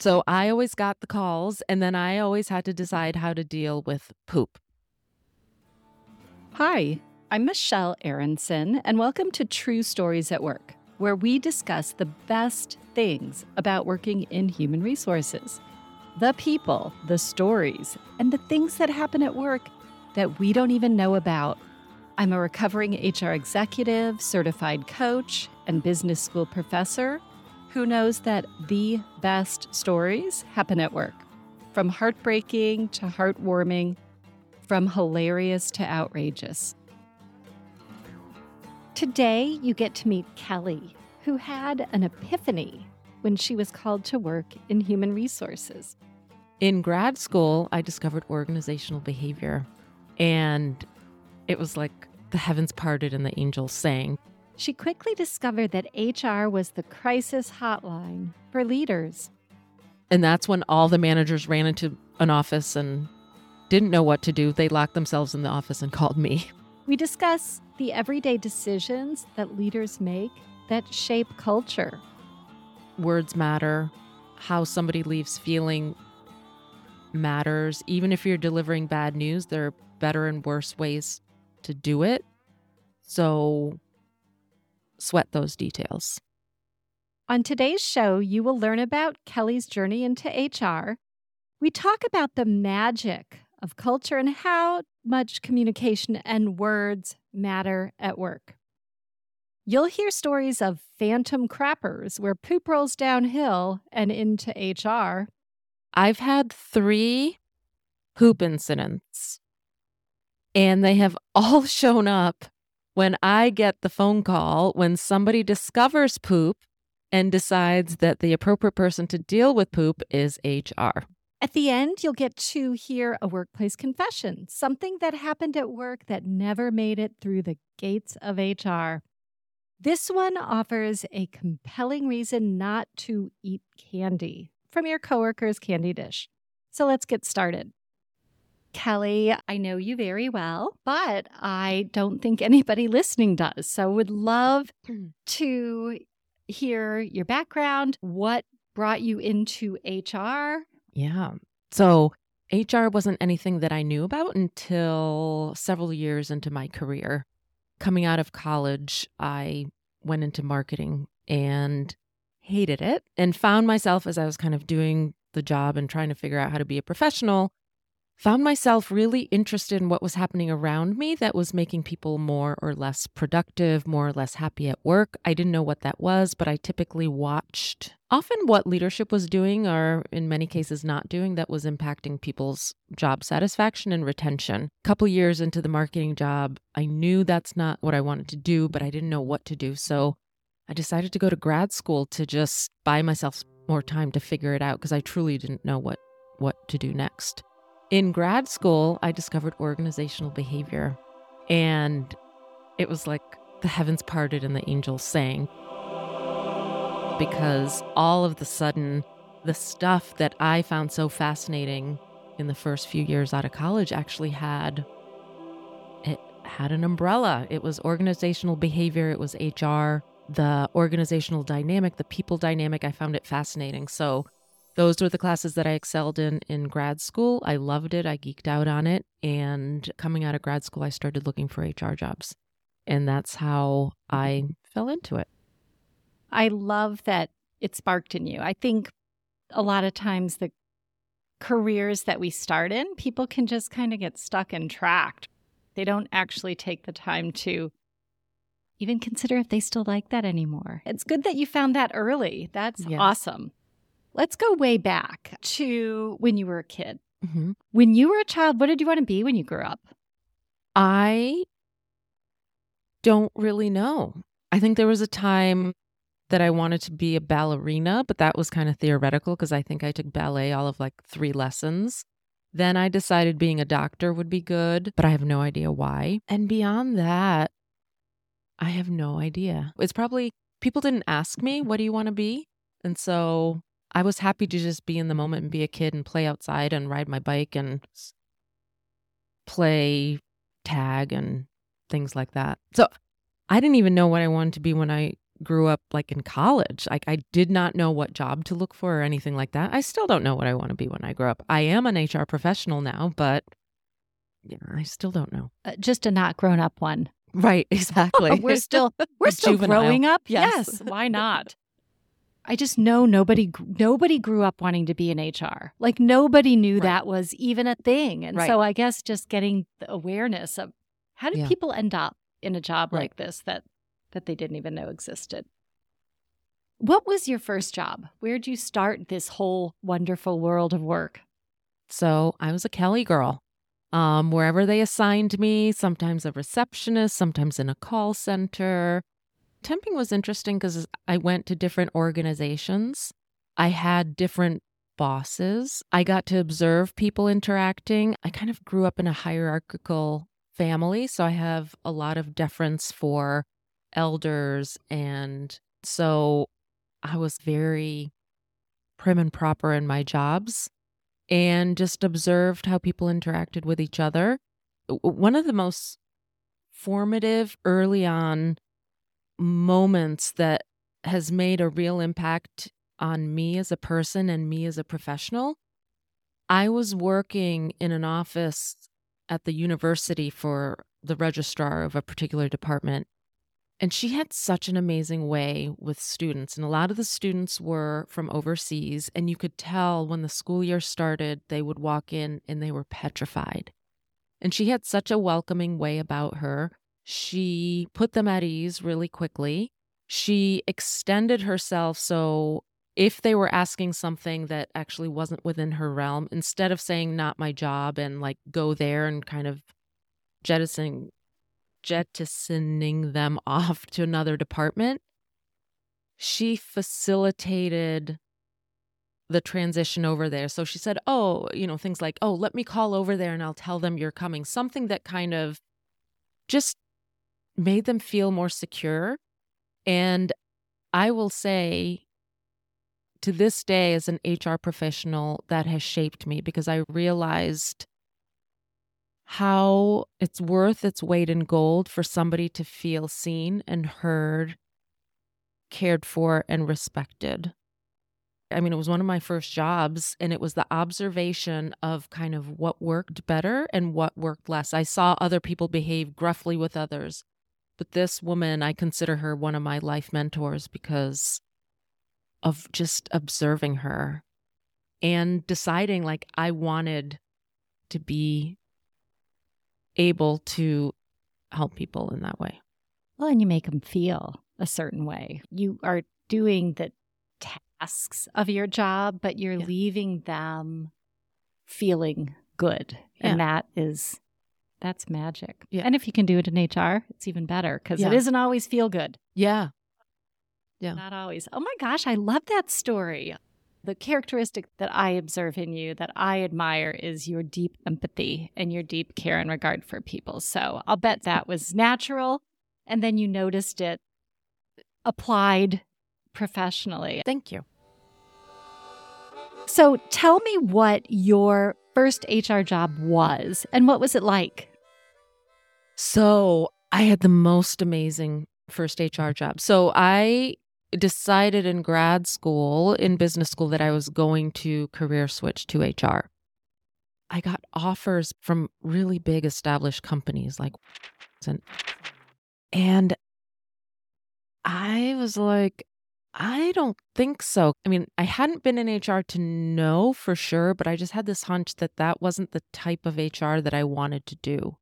So I always got the calls, and then I always had to decide how to deal with poop. Hi, I'm Michelle Aronson, and welcome to True Stories at Work, where we discuss the best things about working in human resources the people, the stories, and the things that happen at work that we don't even know about. I'm a recovering HR executive, certified coach, and business school professor who knows that the best stories happen at work. From heartbreaking to heartwarming, from hilarious to outrageous. Today, you get to meet Kelly, who had an epiphany when she was called to work in human resources. In grad school, I discovered organizational behavior, and it was like the heavens parted and the angels sang. She quickly discovered that HR was the crisis hotline for leaders. And that's when all the managers ran into an office and didn't know what to do. They locked themselves in the office and called me. We discuss the everyday decisions that leaders make that shape culture. Words matter. How somebody leaves feeling matters. Even if you're delivering bad news, there are better and worse ways to do it. So sweat those details. On today's show, you will learn about Kelly's journey into HR. We talk about the magic of culture and how much communication and words matter at work. You'll hear stories of phantom crappers where poop rolls downhill and into HR. I've had three poop incidents, and they have all shown up when I get the phone call when somebody discovers poop and decides that the appropriate person to deal with poop is HR. At the end, you'll get to hear a workplace confession, something that happened at work that never made it through the gates of HR. This one offers a compelling reason not to eat candy from your coworker's candy dish. So let's get started. Kelly, I know you very well, but I don't think anybody listening does. So would love to hear your background, what brought you into HR. Yeah. So HR wasn't anything that I knew about until several years into my career. Coming out of college, I went into marketing and hated it and found myself as I was kind of doing the job and trying to figure out how to be a professional found myself really interested in what was happening around me that was making people more or less productive, more or less happy at work. I didn't know what that was, but I typically watched often what leadership was doing, or in many cases not doing, that was impacting people's job satisfaction and retention. A couple years into the marketing job, I knew that's not what I wanted to do, but I didn't know what to do. So I decided to go to grad school to just buy myself more time to figure it out because I truly didn't know what what to do next. In grad school, I discovered organizational behavior, and it was like the heavens parted and the angels sang. Because all of the sudden, the stuff that I found so fascinating in the first few years out of college actually had it had an umbrella. It was organizational behavior, it was HR, the organizational dynamic, the people dynamic. I found it fascinating. So those were the classes that I excelled in in grad school. I loved it. I geeked out on it. And coming out of grad school, I started looking for HR jobs. And that's how I mm-hmm. fell into it. I love that it sparked in you. I think a lot of times the careers that we start in, people can just kind of get stuck and tracked. They don't actually take the time to even consider if they still like that anymore. It's good that you found that early. That's yes. awesome. Let's go way back to when you were a kid. Mm-hmm. When you were a child, what did you want to be when you grew up? I don't really know. I think there was a time that I wanted to be a ballerina, but that was kind of theoretical because I think I took ballet all of like three lessons. Then I decided being a doctor would be good, but I have no idea why. And beyond that, I have no idea. It's probably people didn't ask me, what do you want to be? And so I was happy to just be in the moment and be a kid and play outside and ride my bike and play tag and things like that. So I didn't even know what I wanted to be when I grew up like in college. Like I did not know what job to look for or anything like that. I still don't know what I want to be when I grow up. I am an HR professional now, but yeah, I still don't know. Uh, just a not grown up one. Right, exactly. we're still we're still Juvenile. growing up. Yes. Yes, why not? I just know nobody nobody grew up wanting to be in HR. Like nobody knew Right. that was even a thing. And Right. so I guess just getting the awareness of how did Yeah. people end up in a job Right. like this that that they didn't even know existed. What was your first job? Where'd you start this whole wonderful world of work? So I was a Kelly girl. Um, wherever they assigned me, sometimes a receptionist, sometimes in a call center. Temping was interesting because I went to different organizations. I had different bosses. I got to observe people interacting. I kind of grew up in a hierarchical family, so I have a lot of deference for elders. And so I was very prim and proper in my jobs and just observed how people interacted with each other. One of the most formative early on moments that has made a real impact on me as a person and me as a professional. I was working in an office at the university for the registrar of a particular department. And she had such an amazing way with students. And a lot of the students were from overseas. And you could tell when the school year started, they would walk in and they were petrified. And she had such a welcoming way about her. She put them at ease really quickly. She extended herself so if they were asking something that actually wasn't within her realm, instead of saying, not my job, and like go there and kind of jettisoning jettisoning them off to another department, she facilitated the transition over there. So she said, Oh, you know, things like, Oh, let me call over there and I'll tell them you're coming. Something that kind of just made them feel more secure. And I will say, to this day, as an HR professional, that has shaped me because I realized how it's worth its weight in gold for somebody to feel seen and heard, cared for, and respected. I mean, it was one of my first jobs, and it was the observation of kind of what worked better and what worked less. I saw other people behave gruffly with others, but this woman, I consider her one of my life mentors because of just observing her and deciding like I wanted to be able to help people in that way. Well, and you make them feel a certain way. You are doing the tasks of your job, but you're Yeah. leaving them feeling good. And that is that's magic. Yeah. And if you can do it in HR, it's even better because Yeah. it isn't always feel good. Yeah. Yeah. Not always. Oh my gosh, I love that story. The characteristic that I observe in you that I admire is your deep empathy and your deep care and regard for people. So I'll bet that was natural. And then you noticed it applied professionally. Thank you. So tell me what your first HR job was and what was it like? So I had the most amazing first HR job. So I decided in grad school, in business school, that I was going to career switch to HR. I got offers from really big established companies like and and I was like, I don't think so. I mean, I hadn't been in HR to know for sure, but I just had this hunch that that wasn't the type of HR that I wanted to do.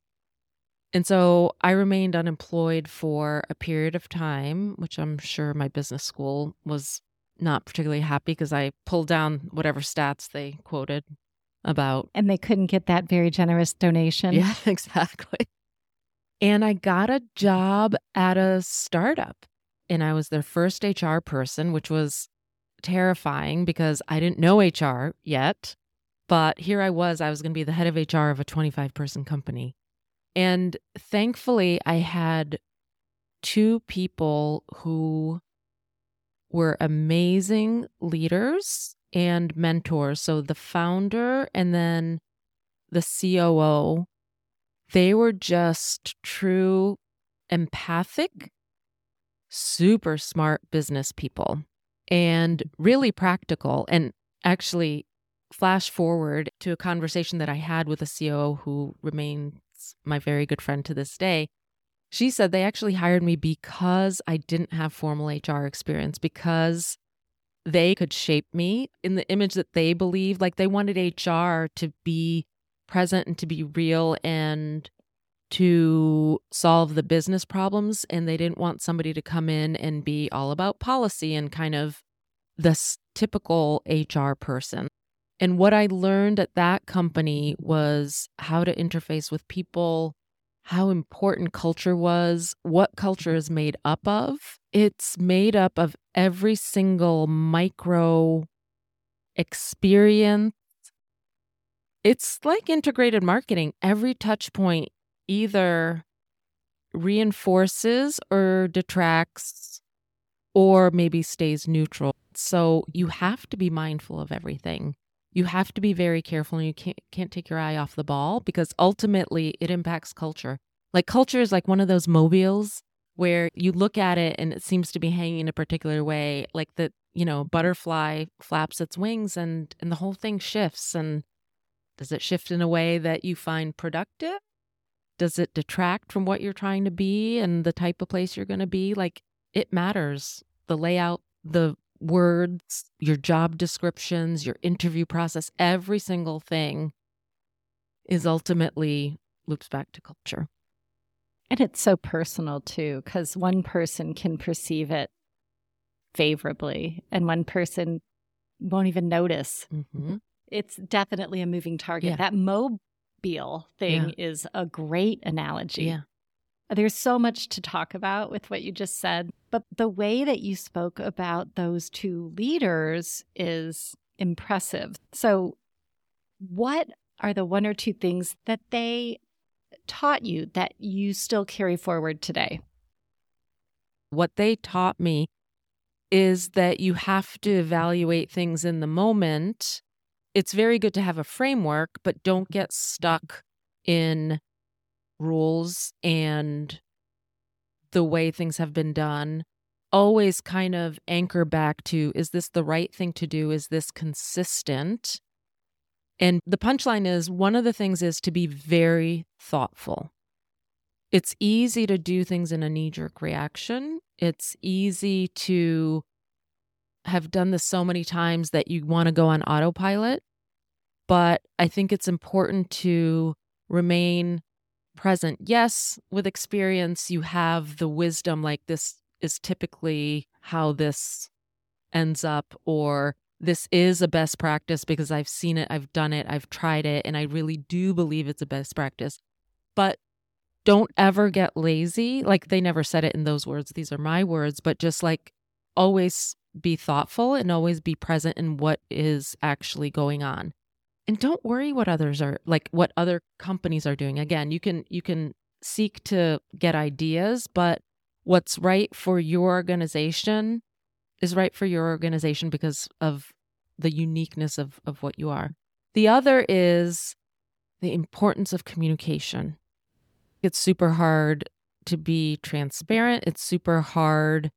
And so I remained unemployed for a period of time, which I'm sure my business school was not particularly happy because I pulled down whatever stats they quoted about. And they couldn't get that very generous donation. Yeah, exactly. And I got a job at a startup, and I was their first HR person, which was terrifying because I didn't know HR yet. But here I was, I was going to be the head of HR of a 25 person company. And thankfully, I had two people who were amazing leaders and mentors. So the founder and then the COO, they were just true empathic super smart business people and really practical. And actually, flash forward to a conversation that I had with a COO who remains my very good friend to this day. She said they actually hired me because I didn't have formal HR experience, because they could shape me in the image that they believed. Like they wanted HR to be present and to be real and to solve the business problems. And they didn't want somebody to come in and be all about policy and kind of this typical HR person. And what I learned at that company was how to interface with people, how important culture was, what culture is made up of. It's made up of every single micro experience. It's like integrated marketing. Every touch point either reinforces or detracts or maybe stays neutral. So you have to be mindful of everything. You have to be very careful and you can't can't take your eye off the ball because ultimately it impacts culture. Like culture is like one of those mobiles where you look at it and it seems to be hanging in a particular way, like the, you know, butterfly flaps its wings and and the whole thing shifts and does it shift in a way that you find productive? Does it detract from what you're trying to be and the type of place you're going to be? Like it matters. The layout, the words, your job descriptions, your interview process, every single thing is ultimately loops back to culture. And it's so personal too, because one person can perceive it favorably and one person won't even notice. Mm-hmm. It's definitely a moving target. Yeah. That mobile thing yeah. is a great analogy. Yeah. There's so much to talk about with what you just said, but the way that you spoke about those two leaders is impressive. So, what are the one or two things that they taught you that you still carry forward today? What they taught me is that you have to evaluate things in the moment. It's very good to have a framework, but don't get stuck in rules and the way things have been done. Always kind of anchor back to is this the right thing to do? Is this consistent? And the punchline is one of the things is to be very thoughtful. It's easy to do things in a knee jerk reaction. It's easy to have done this so many times that you want to go on autopilot. But I think it's important to remain present. Yes, with experience, you have the wisdom like this is typically how this ends up, or this is a best practice because I've seen it, I've done it, I've tried it, and I really do believe it's a best practice. But don't ever get lazy. Like they never said it in those words, these are my words, but just like always be thoughtful and always be present in what is actually going on. And don't worry what others are like what other companies are doing. Again, you can you can seek to get ideas, but what's right for your organization is right for your organization because of the uniqueness of, of what you are. The other is the importance of communication. It's super hard to be transparent, it's super hard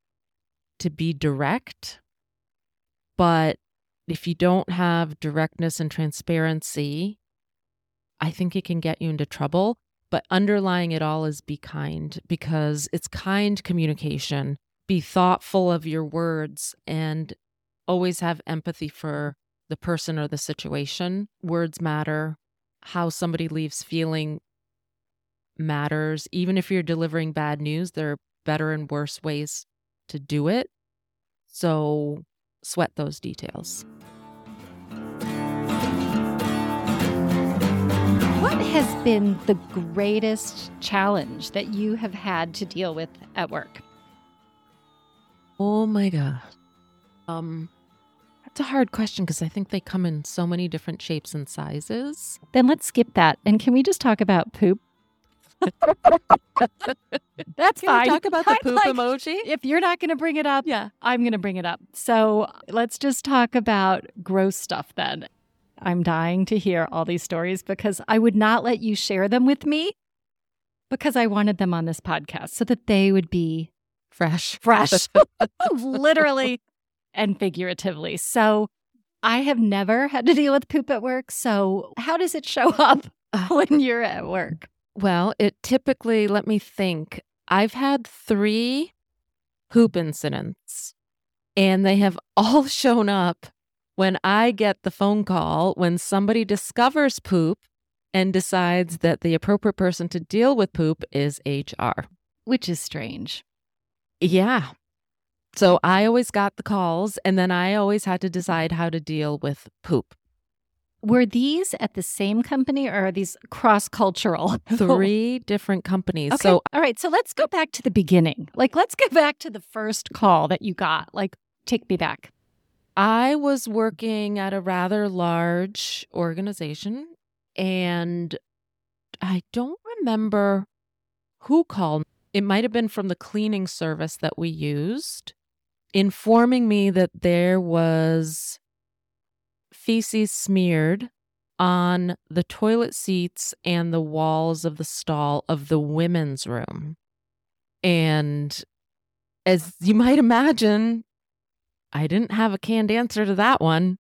to be direct. But if you don't have directness and transparency, I think it can get you into trouble. But underlying it all is be kind because it's kind communication be thoughtful of your words and always have empathy for the person or the situation. Words matter. How somebody leaves feeling matters. Even if you're delivering bad news, there are better and worse ways to do it. So sweat those details. What has been the greatest challenge that you have had to deal with at work? Oh my god. Um that's a hard question because I think they come in so many different shapes and sizes. Then let's skip that. And can we just talk about poop? That's Can fine. talk about the poop like, emoji? If you're not going to bring it up, yeah, I'm going to bring it up. So let's just talk about gross stuff then. I'm dying to hear all these stories because I would not let you share them with me because I wanted them on this podcast so that they would be fresh. fresh, literally and figuratively. So I have never had to deal with poop at work. So how does it show up when you're at work? Well, it typically, let me think. I've had three poop incidents, and they have all shown up when I get the phone call when somebody discovers poop and decides that the appropriate person to deal with poop is HR. Which is strange. Yeah. So I always got the calls, and then I always had to decide how to deal with poop. Were these at the same company or are these cross cultural? Three different companies. Okay. So all right. So let's go back to the beginning. Like, let's get back to the first call that you got. Like, take me back. I was working at a rather large organization, and I don't remember who called. It might have been from the cleaning service that we used, informing me that there was feces smeared on the toilet seats and the walls of the stall of the women's room. And as you might imagine, I didn't have a canned answer to that one.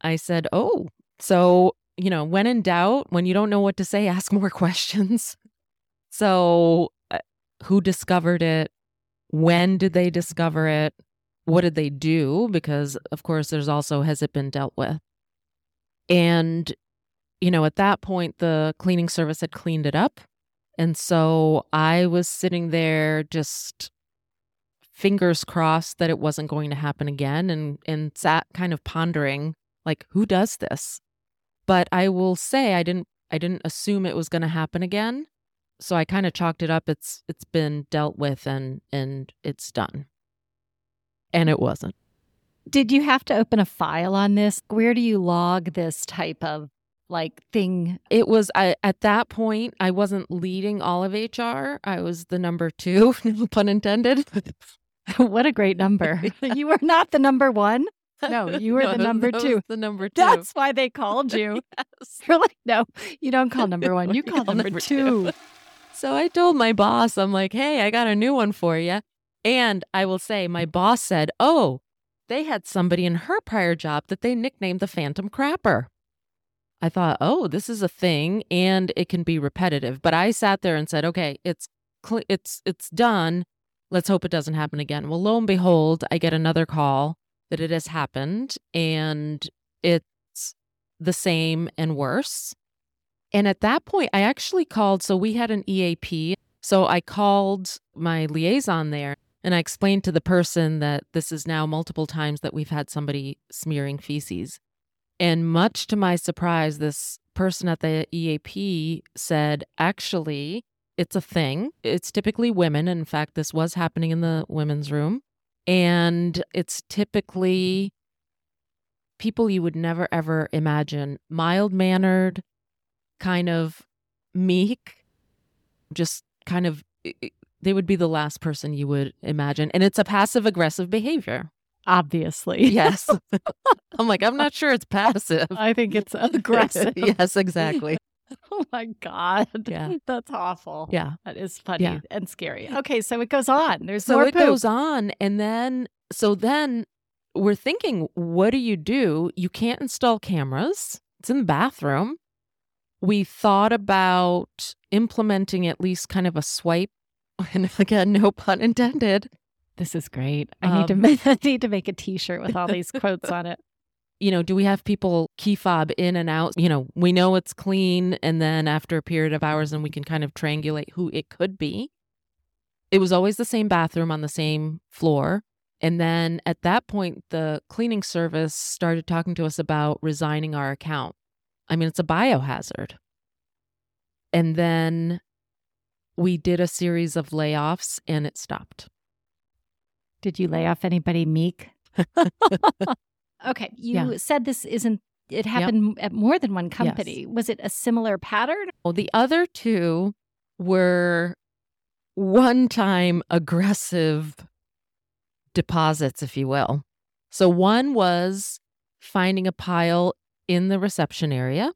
I said, Oh, so, you know, when in doubt, when you don't know what to say, ask more questions. So, uh, who discovered it? When did they discover it? What did they do? Because, of course, there's also has it been dealt with? And, you know, at that point, the cleaning service had cleaned it up. And so I was sitting there just fingers crossed that it wasn't going to happen again and and sat kind of pondering like who does this? But i will say i didn't i didn't assume it was going to happen again. So i kind of chalked it up it's it's been dealt with and and it's done. And it wasn't Did you have to open a file on this? Where do you log this type of like thing? it was I, at that point i wasn't leading all of hr i was the number two pun intended what a great number. you were not the number one. No, you were No, the number two. the number two That's why they called you. Yes. You're like, no, you don't call number one. You call number, number two. two. So I told my boss, I'm like, hey, I got a new one for you. And I will say, my boss said, oh, they had somebody in her prior job that they nicknamed the Phantom Crapper. I thought, oh, this is a thing and it can be repetitive. But I sat there and said, okay, it's cl- it's it's done. Let's hope it doesn't happen again. Well, lo and behold, I get another call that it has happened and it's the same and worse. And at that point, I actually called. So we had an EAP. So I called my liaison there and I explained to the person that this is now multiple times that we've had somebody smearing feces. And much to my surprise, this person at the EAP said, actually, it's a thing. It's typically women. In fact, this was happening in the women's room. And it's typically people you would never, ever imagine mild mannered, kind of meek, just kind of, they would be the last person you would imagine. And it's a passive aggressive behavior. Obviously. Yes. I'm like, I'm not sure it's passive. I think it's aggressive. yes, exactly. Oh my God. Yeah. That's awful. Yeah. That is funny Yeah. and scary. Okay, so it goes on. There's So more it poop. goes on. And then, so then we're thinking, what do you do? You can't install cameras, it's in the bathroom. We thought about implementing at least kind of a swipe. And again, no pun intended. This is great. I need to Um, make, I need to make a T-shirt with all these quotes on it. You know, do we have people key fob in and out? You know, we know it's clean. And then after a period of hours, and we can kind of triangulate who it could be. It was always the same bathroom on the same floor. And then at that point, the cleaning service started talking to us about resigning our account. I mean, it's a biohazard. And then we did a series of layoffs and it stopped. Did you lay off anybody meek? okay, you Yeah. said this isn't. It happened at more than one Yes. company. Was it a similar pattern? Well, the other two were one time aggressive deposits, if you will. So one was finding a pile in the reception area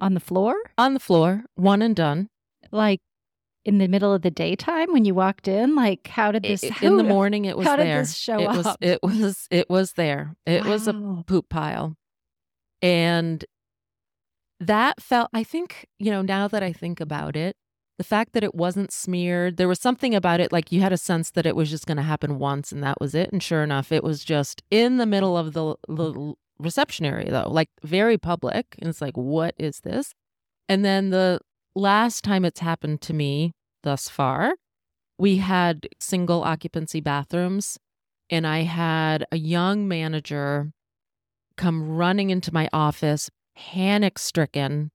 On the floor? on the floor, one and done. Like in the middle of the daytime when you walked in? Like, how did this? It, in the morning, it was how there. did this show it up? Was, it was. It was there. It wow. was a poop pile, and that felt. I think you know now that I think about it, the fact that it wasn't smeared, there was something about it. Like you had a sense that it was just going to happen once, and that was it. And sure enough, it was just in the middle of the the reception area, though, like very public. And it's like, what is this? And then the last time it's happened to me thus far, we had single occupancy bathrooms, and I had a young manager come running into my office, panic stricken.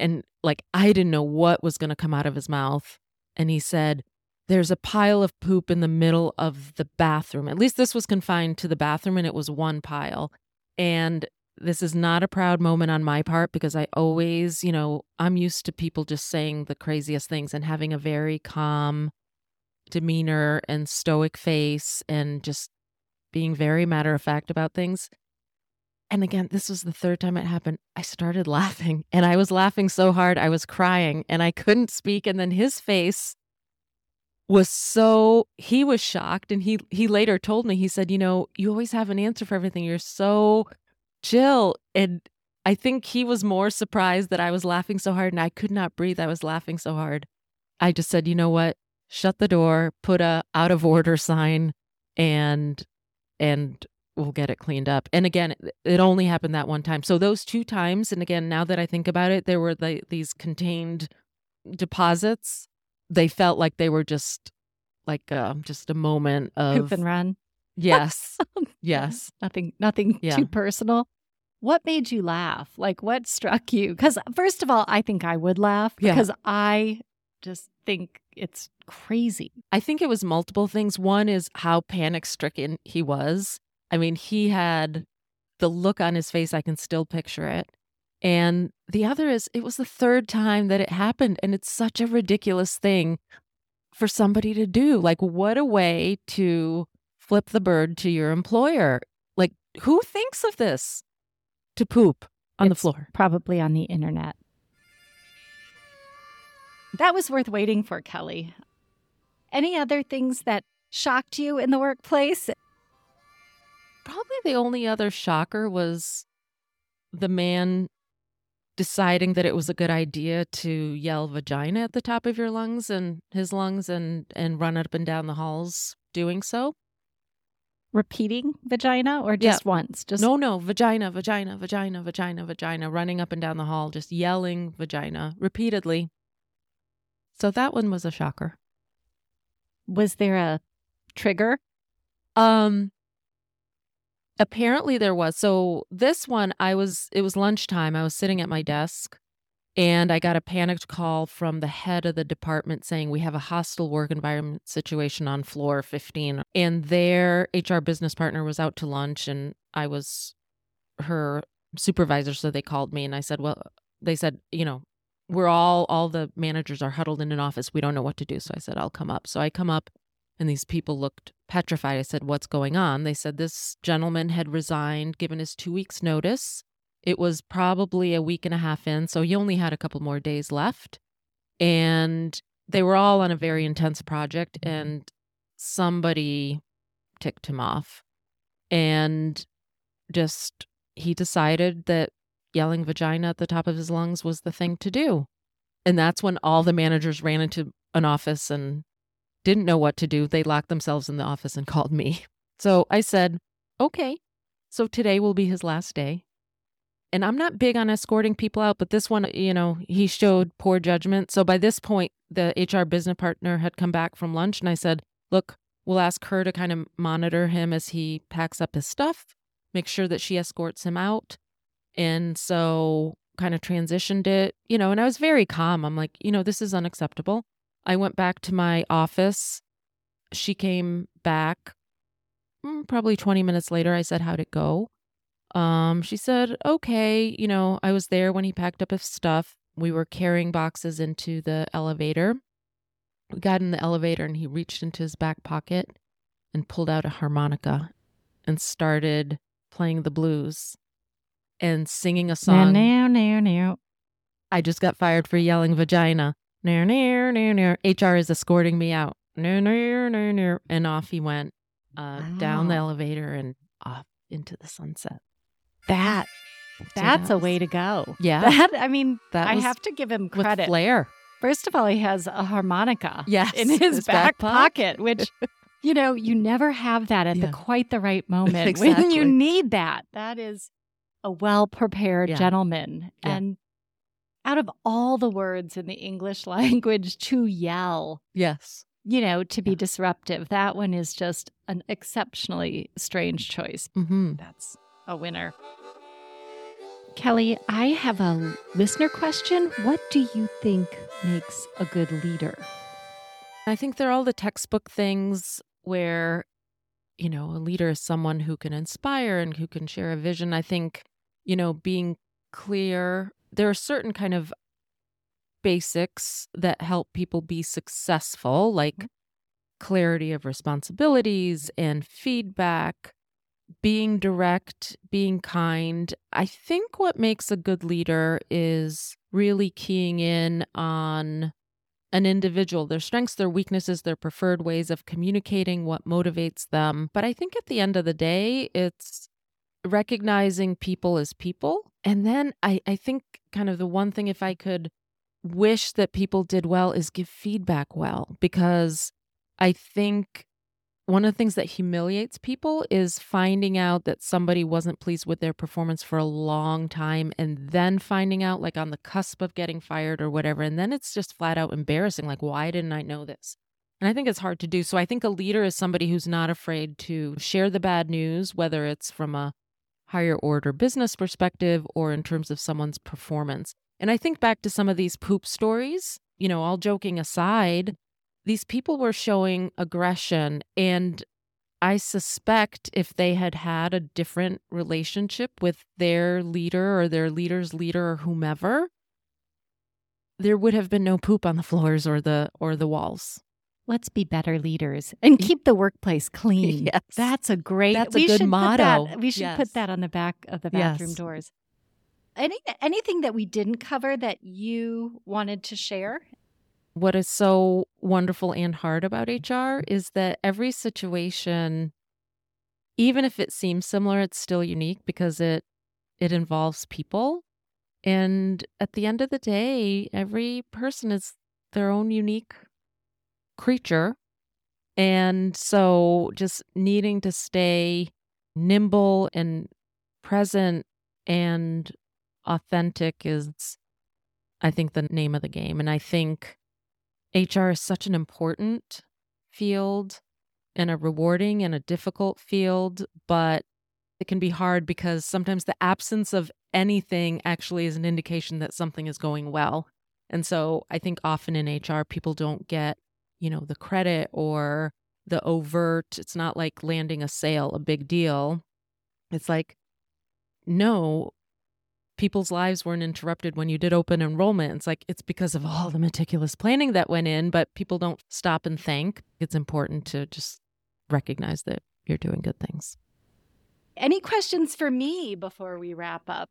And like, I didn't know what was going to come out of his mouth. And he said, There's a pile of poop in the middle of the bathroom. At least this was confined to the bathroom, and it was one pile. And this is not a proud moment on my part because I always, you know, I'm used to people just saying the craziest things and having a very calm demeanor and stoic face and just being very matter of fact about things. And again, this was the third time it happened. I started laughing and I was laughing so hard, I was crying and I couldn't speak. And then his face was so he was shocked and he he later told me he said you know you always have an answer for everything you're so Jill, and I think he was more surprised that I was laughing so hard and I could not breathe. I was laughing so hard. I just said, you know what? Shut the door, put a out of order sign, and and we'll get it cleaned up. And again, it only happened that one time. So those two times, and again, now that I think about it, there were the, these contained deposits. They felt like they were just like uh, just a moment of poop and run. Yes. yes. Nothing nothing Yeah. too personal. What made you laugh? Like what struck you? Cuz first of all, I think I would laugh Yeah. because I just think it's crazy. I think it was multiple things. One is how panic stricken he was. I mean, he had the look on his face, I can still picture it. And the other is it was the third time that it happened. And it's such a ridiculous thing for somebody to do. Like, what a way to flip the bird to your employer. Like, who thinks of this? To poop on the floor. Probably on the internet. That was worth waiting for, Kelly. Any other things that shocked you in the workplace? Probably the only other shocker was the man deciding that it was a good idea to yell vagina at the top of your lungs and his lungs and and run up and down the halls doing so. Repeating vagina or just once? Just No, no, vagina, vagina, vagina, vagina, vagina, running up and down the hall, just yelling vagina repeatedly. So that one was a shocker. was there a trigger? Um apparently there was. So this one I was it was lunchtime. I was sitting at my desk and I got a panicked call from the head of the department saying we have a hostile work environment situation on floor 15 and their HR business partner was out to lunch and I was her supervisor so they called me and I said, "Well, they said, you know, we're all all the managers are huddled in an office. We don't know what to do." So I said, "I'll come up." So I come up and these people looked petrified. I said, What's going on? They said this gentleman had resigned, given his two weeks' notice. It was probably a week and a half in, so he only had a couple more days left. And they were all on a very intense project, mm-hmm. and somebody ticked him off. And just, he decided that yelling vagina at the top of his lungs was the thing to do. And that's when all the managers ran into an office and didn't know what to do. They locked themselves in the office and called me. So I said, okay. So today will be his last day. And I'm not big on escorting people out, but this one, you know, he showed poor judgment. So by this point, the HR business partner had come back from lunch and I said, look, we'll ask her to kind of monitor him as he packs up his stuff, make sure that she escorts him out. And so kind of transitioned it, you know, and I was very calm. I'm like, you know, this is unacceptable. I went back to my office. She came back mm, probably 20 minutes later. I said, How'd it go? Um, she said, Okay, you know, I was there when he packed up his stuff. We were carrying boxes into the elevator. We got in the elevator and he reached into his back pocket and pulled out a harmonica and started playing the blues and singing a song. now, now, now. I just got fired for yelling vagina. near, near, near, near. HR is escorting me out. Near, near, near, near. And off he went uh, down the elevator and off into the sunset. That that's a way to go. Yeah. That I mean, That I have to give him credit. with flair. First of all, he has a harmonica Yes, in his, his back, back pocket. pocket, which you know, you never have that at Yeah. the quite the right moment when you need that. That is a well-prepared Yeah. gentleman. Yeah. And out of all the words in the English language to yell, Yes. you know, to be disruptive, that one is just an exceptionally strange choice. Mm-hmm. That's a winner. Kelly, I have a listener question. What do you think makes a good leader? I think they're all the textbook things where, you know, a leader is someone who can inspire and who can share a vision. I think, you know, being clear, there are certain kind of basics that help people be successful, like mm-hmm. clarity of responsibilities and feedback, being direct, being kind. I think what makes a good leader is really keying in on an individual, their strengths, their weaknesses, their preferred ways of communicating, what motivates them. But I think at the end of the day, it's recognizing people as people. And then I, I think kind of the one thing, if I could wish that people did well, is give feedback well, because I think one of the things that humiliates people is finding out that somebody wasn't pleased with their performance for a long time and then finding out like on the cusp of getting fired or whatever and then it's just flat out embarrassing like why didn't I know this? And I think it's hard to do. So I think a leader is somebody who's not afraid to share the bad news whether it's from a higher order business perspective or in terms of someone's performance. And I think back to some of these poop stories, you know, all joking aside, these people were showing aggression and i suspect if they had had a different relationship with their leader or their leader's leader or whomever there would have been no poop on the floors or the or the walls Let's be better leaders and keep the workplace clean. Yes. That's a great That's a good motto. that- we should Yes. put that on the back of the bathroom Yes. doors. Any anything that we didn't cover that you wanted to share? What is so wonderful and hard about HR is that every situation even if it seems similar it's still unique because it it involves people. And at the end of the day every person is their own unique creature. And so just needing to stay nimble and present and authentic is I think the name of the game. And I think HR is such an important field and a rewarding and a difficult field, but it can be hard because sometimes the absence of anything actually is an indication that something is going well. And so I think often in HR, people don't get, you know, the credit or the overt, it's not like landing a sale, a big deal. It's like, no, people's lives weren't interrupted when you did open enrollment. It's like it's because of all the meticulous planning that went in, but people don't stop and thank. It's important to just recognize that you're doing good things. Any questions for me before we wrap up?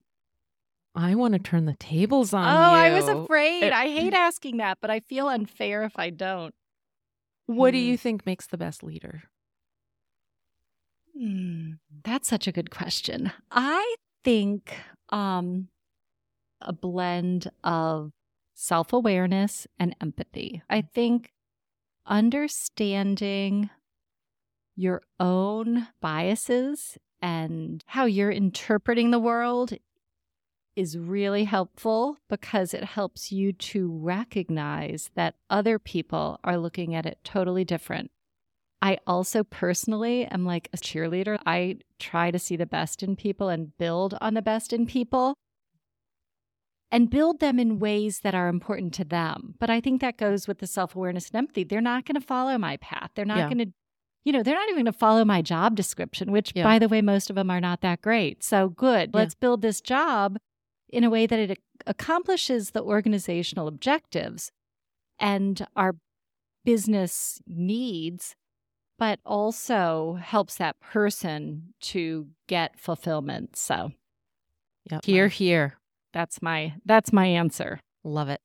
I want to turn the tables on oh, I was afraid. It- I hate asking that, but I feel unfair if I don't. What do Hmm. you think makes the best leader? Hmm, that's such a good question. I think um, a blend of self awareness and empathy. I think understanding your own biases and how you're interpreting the world is really helpful because it helps you to recognize that other people are looking at it totally different. I also personally am like a cheerleader. I try to see the best in people and build on the best in people and build them in ways that are important to them. But I think that goes with the self awareness and empathy. They're not going to follow my path. They're not Yeah. going to, you know, they're not even going to follow my job description, which, Yeah. by the way, most of them are not that great. So good. Yeah. Let's build this job in a way that it accomplishes the organizational objectives and our business needs but also helps that person to get fulfillment. So Yep. Here, here. that's my that's my answer. Love it.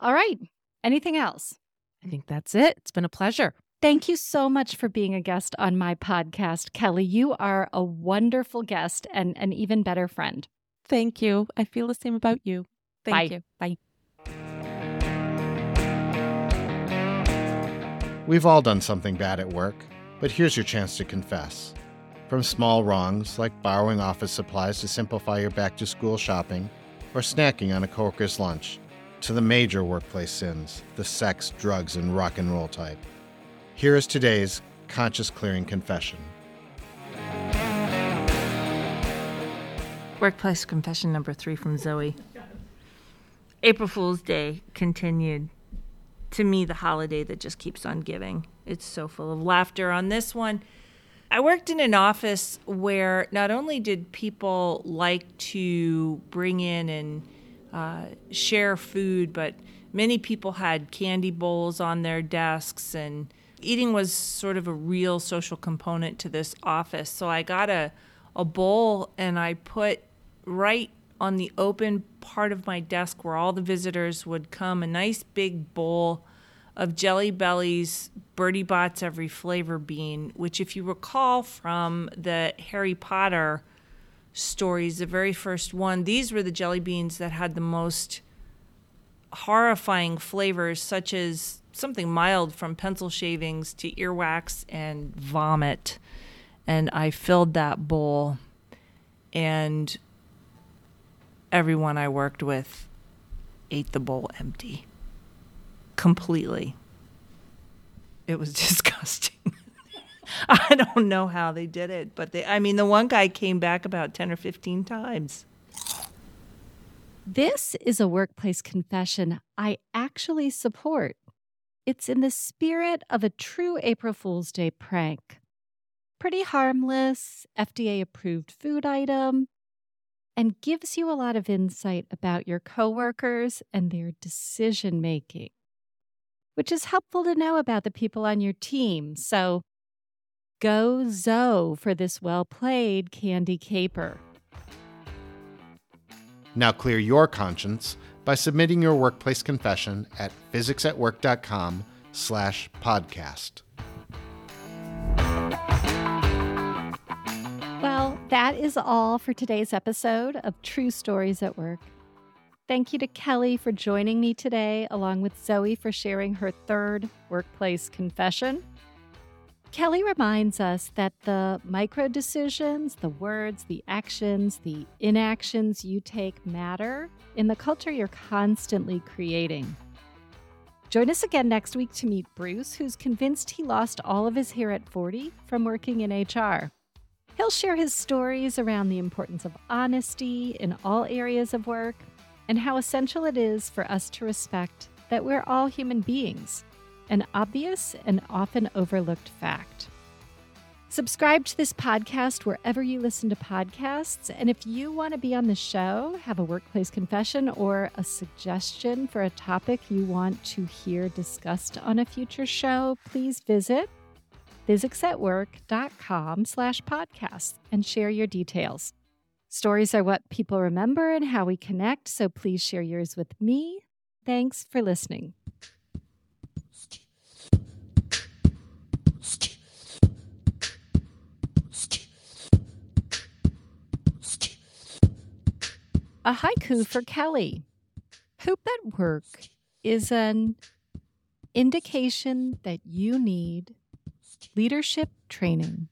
All right. Anything else? I think that's it. It's been a pleasure. Thank you so much for being a guest on my podcast, Kelly. You are a wonderful guest and an even better friend. Thank you. I feel the same about you. Thank Bye. you. Bye. We've all done something bad at work, but here's your chance to confess. From small wrongs like borrowing office supplies to simplify your back to school shopping or snacking on a coworker's lunch, to the major workplace sins, the sex, drugs, and rock and roll type. Here is today's conscious clearing confession. Workplace confession number three from Zoe. April Fool's Day continued. To me, the holiday that just keeps on giving. It's so full of laughter on this one. I worked in an office where not only did people like to bring in and uh, share food, but many people had candy bowls on their desks, and eating was sort of a real social component to this office. So I got a, a bowl and I put right on the open part of my desk where all the visitors would come a nice big bowl of Jelly Belly's Bertie Bott's Every Flavor Bean, which, if you recall from the Harry Potter stories, the very first one, these were the jelly beans that had the most horrifying flavors, such as something mild from pencil shavings to earwax and vomit. And I filled that bowl, and everyone I worked with ate the bowl empty completely. It was disgusting. I don't know how they did it, but they I mean the one guy came back about 10 or 15 times. This is a workplace confession I actually support. It's in the spirit of a true April Fool's Day prank. Pretty harmless, FDA approved food item, and gives you a lot of insight about your coworkers and their decision making, which is helpful to know about the people on your team. So go Zoe for this well played candy caper. Now clear your conscience by submitting your workplace confession at physicsatwork.com slash podcast. That is all for today's episode of True Stories at Work. Thank you to Kelly for joining me today, along with Zoe for sharing her third workplace confession. Kelly reminds us that the micro decisions, the words, the actions, the inactions you take matter in the culture you're constantly creating. Join us again next week to meet Bruce, who's convinced he lost all of his hair at 40 from working in HR. He'll share his stories around the importance of honesty in all areas of work and how essential it is for us to respect that we're all human beings, an obvious and often overlooked fact. Subscribe to this podcast wherever you listen to podcasts. And if you want to be on the show, have a workplace confession, or a suggestion for a topic you want to hear discussed on a future show, please visit physicsatwork.com slash podcast and share your details. Stories are what people remember and how we connect, so please share yours with me. Thanks for listening. A haiku for Kelly. Poop at work is an indication that you need leadership training.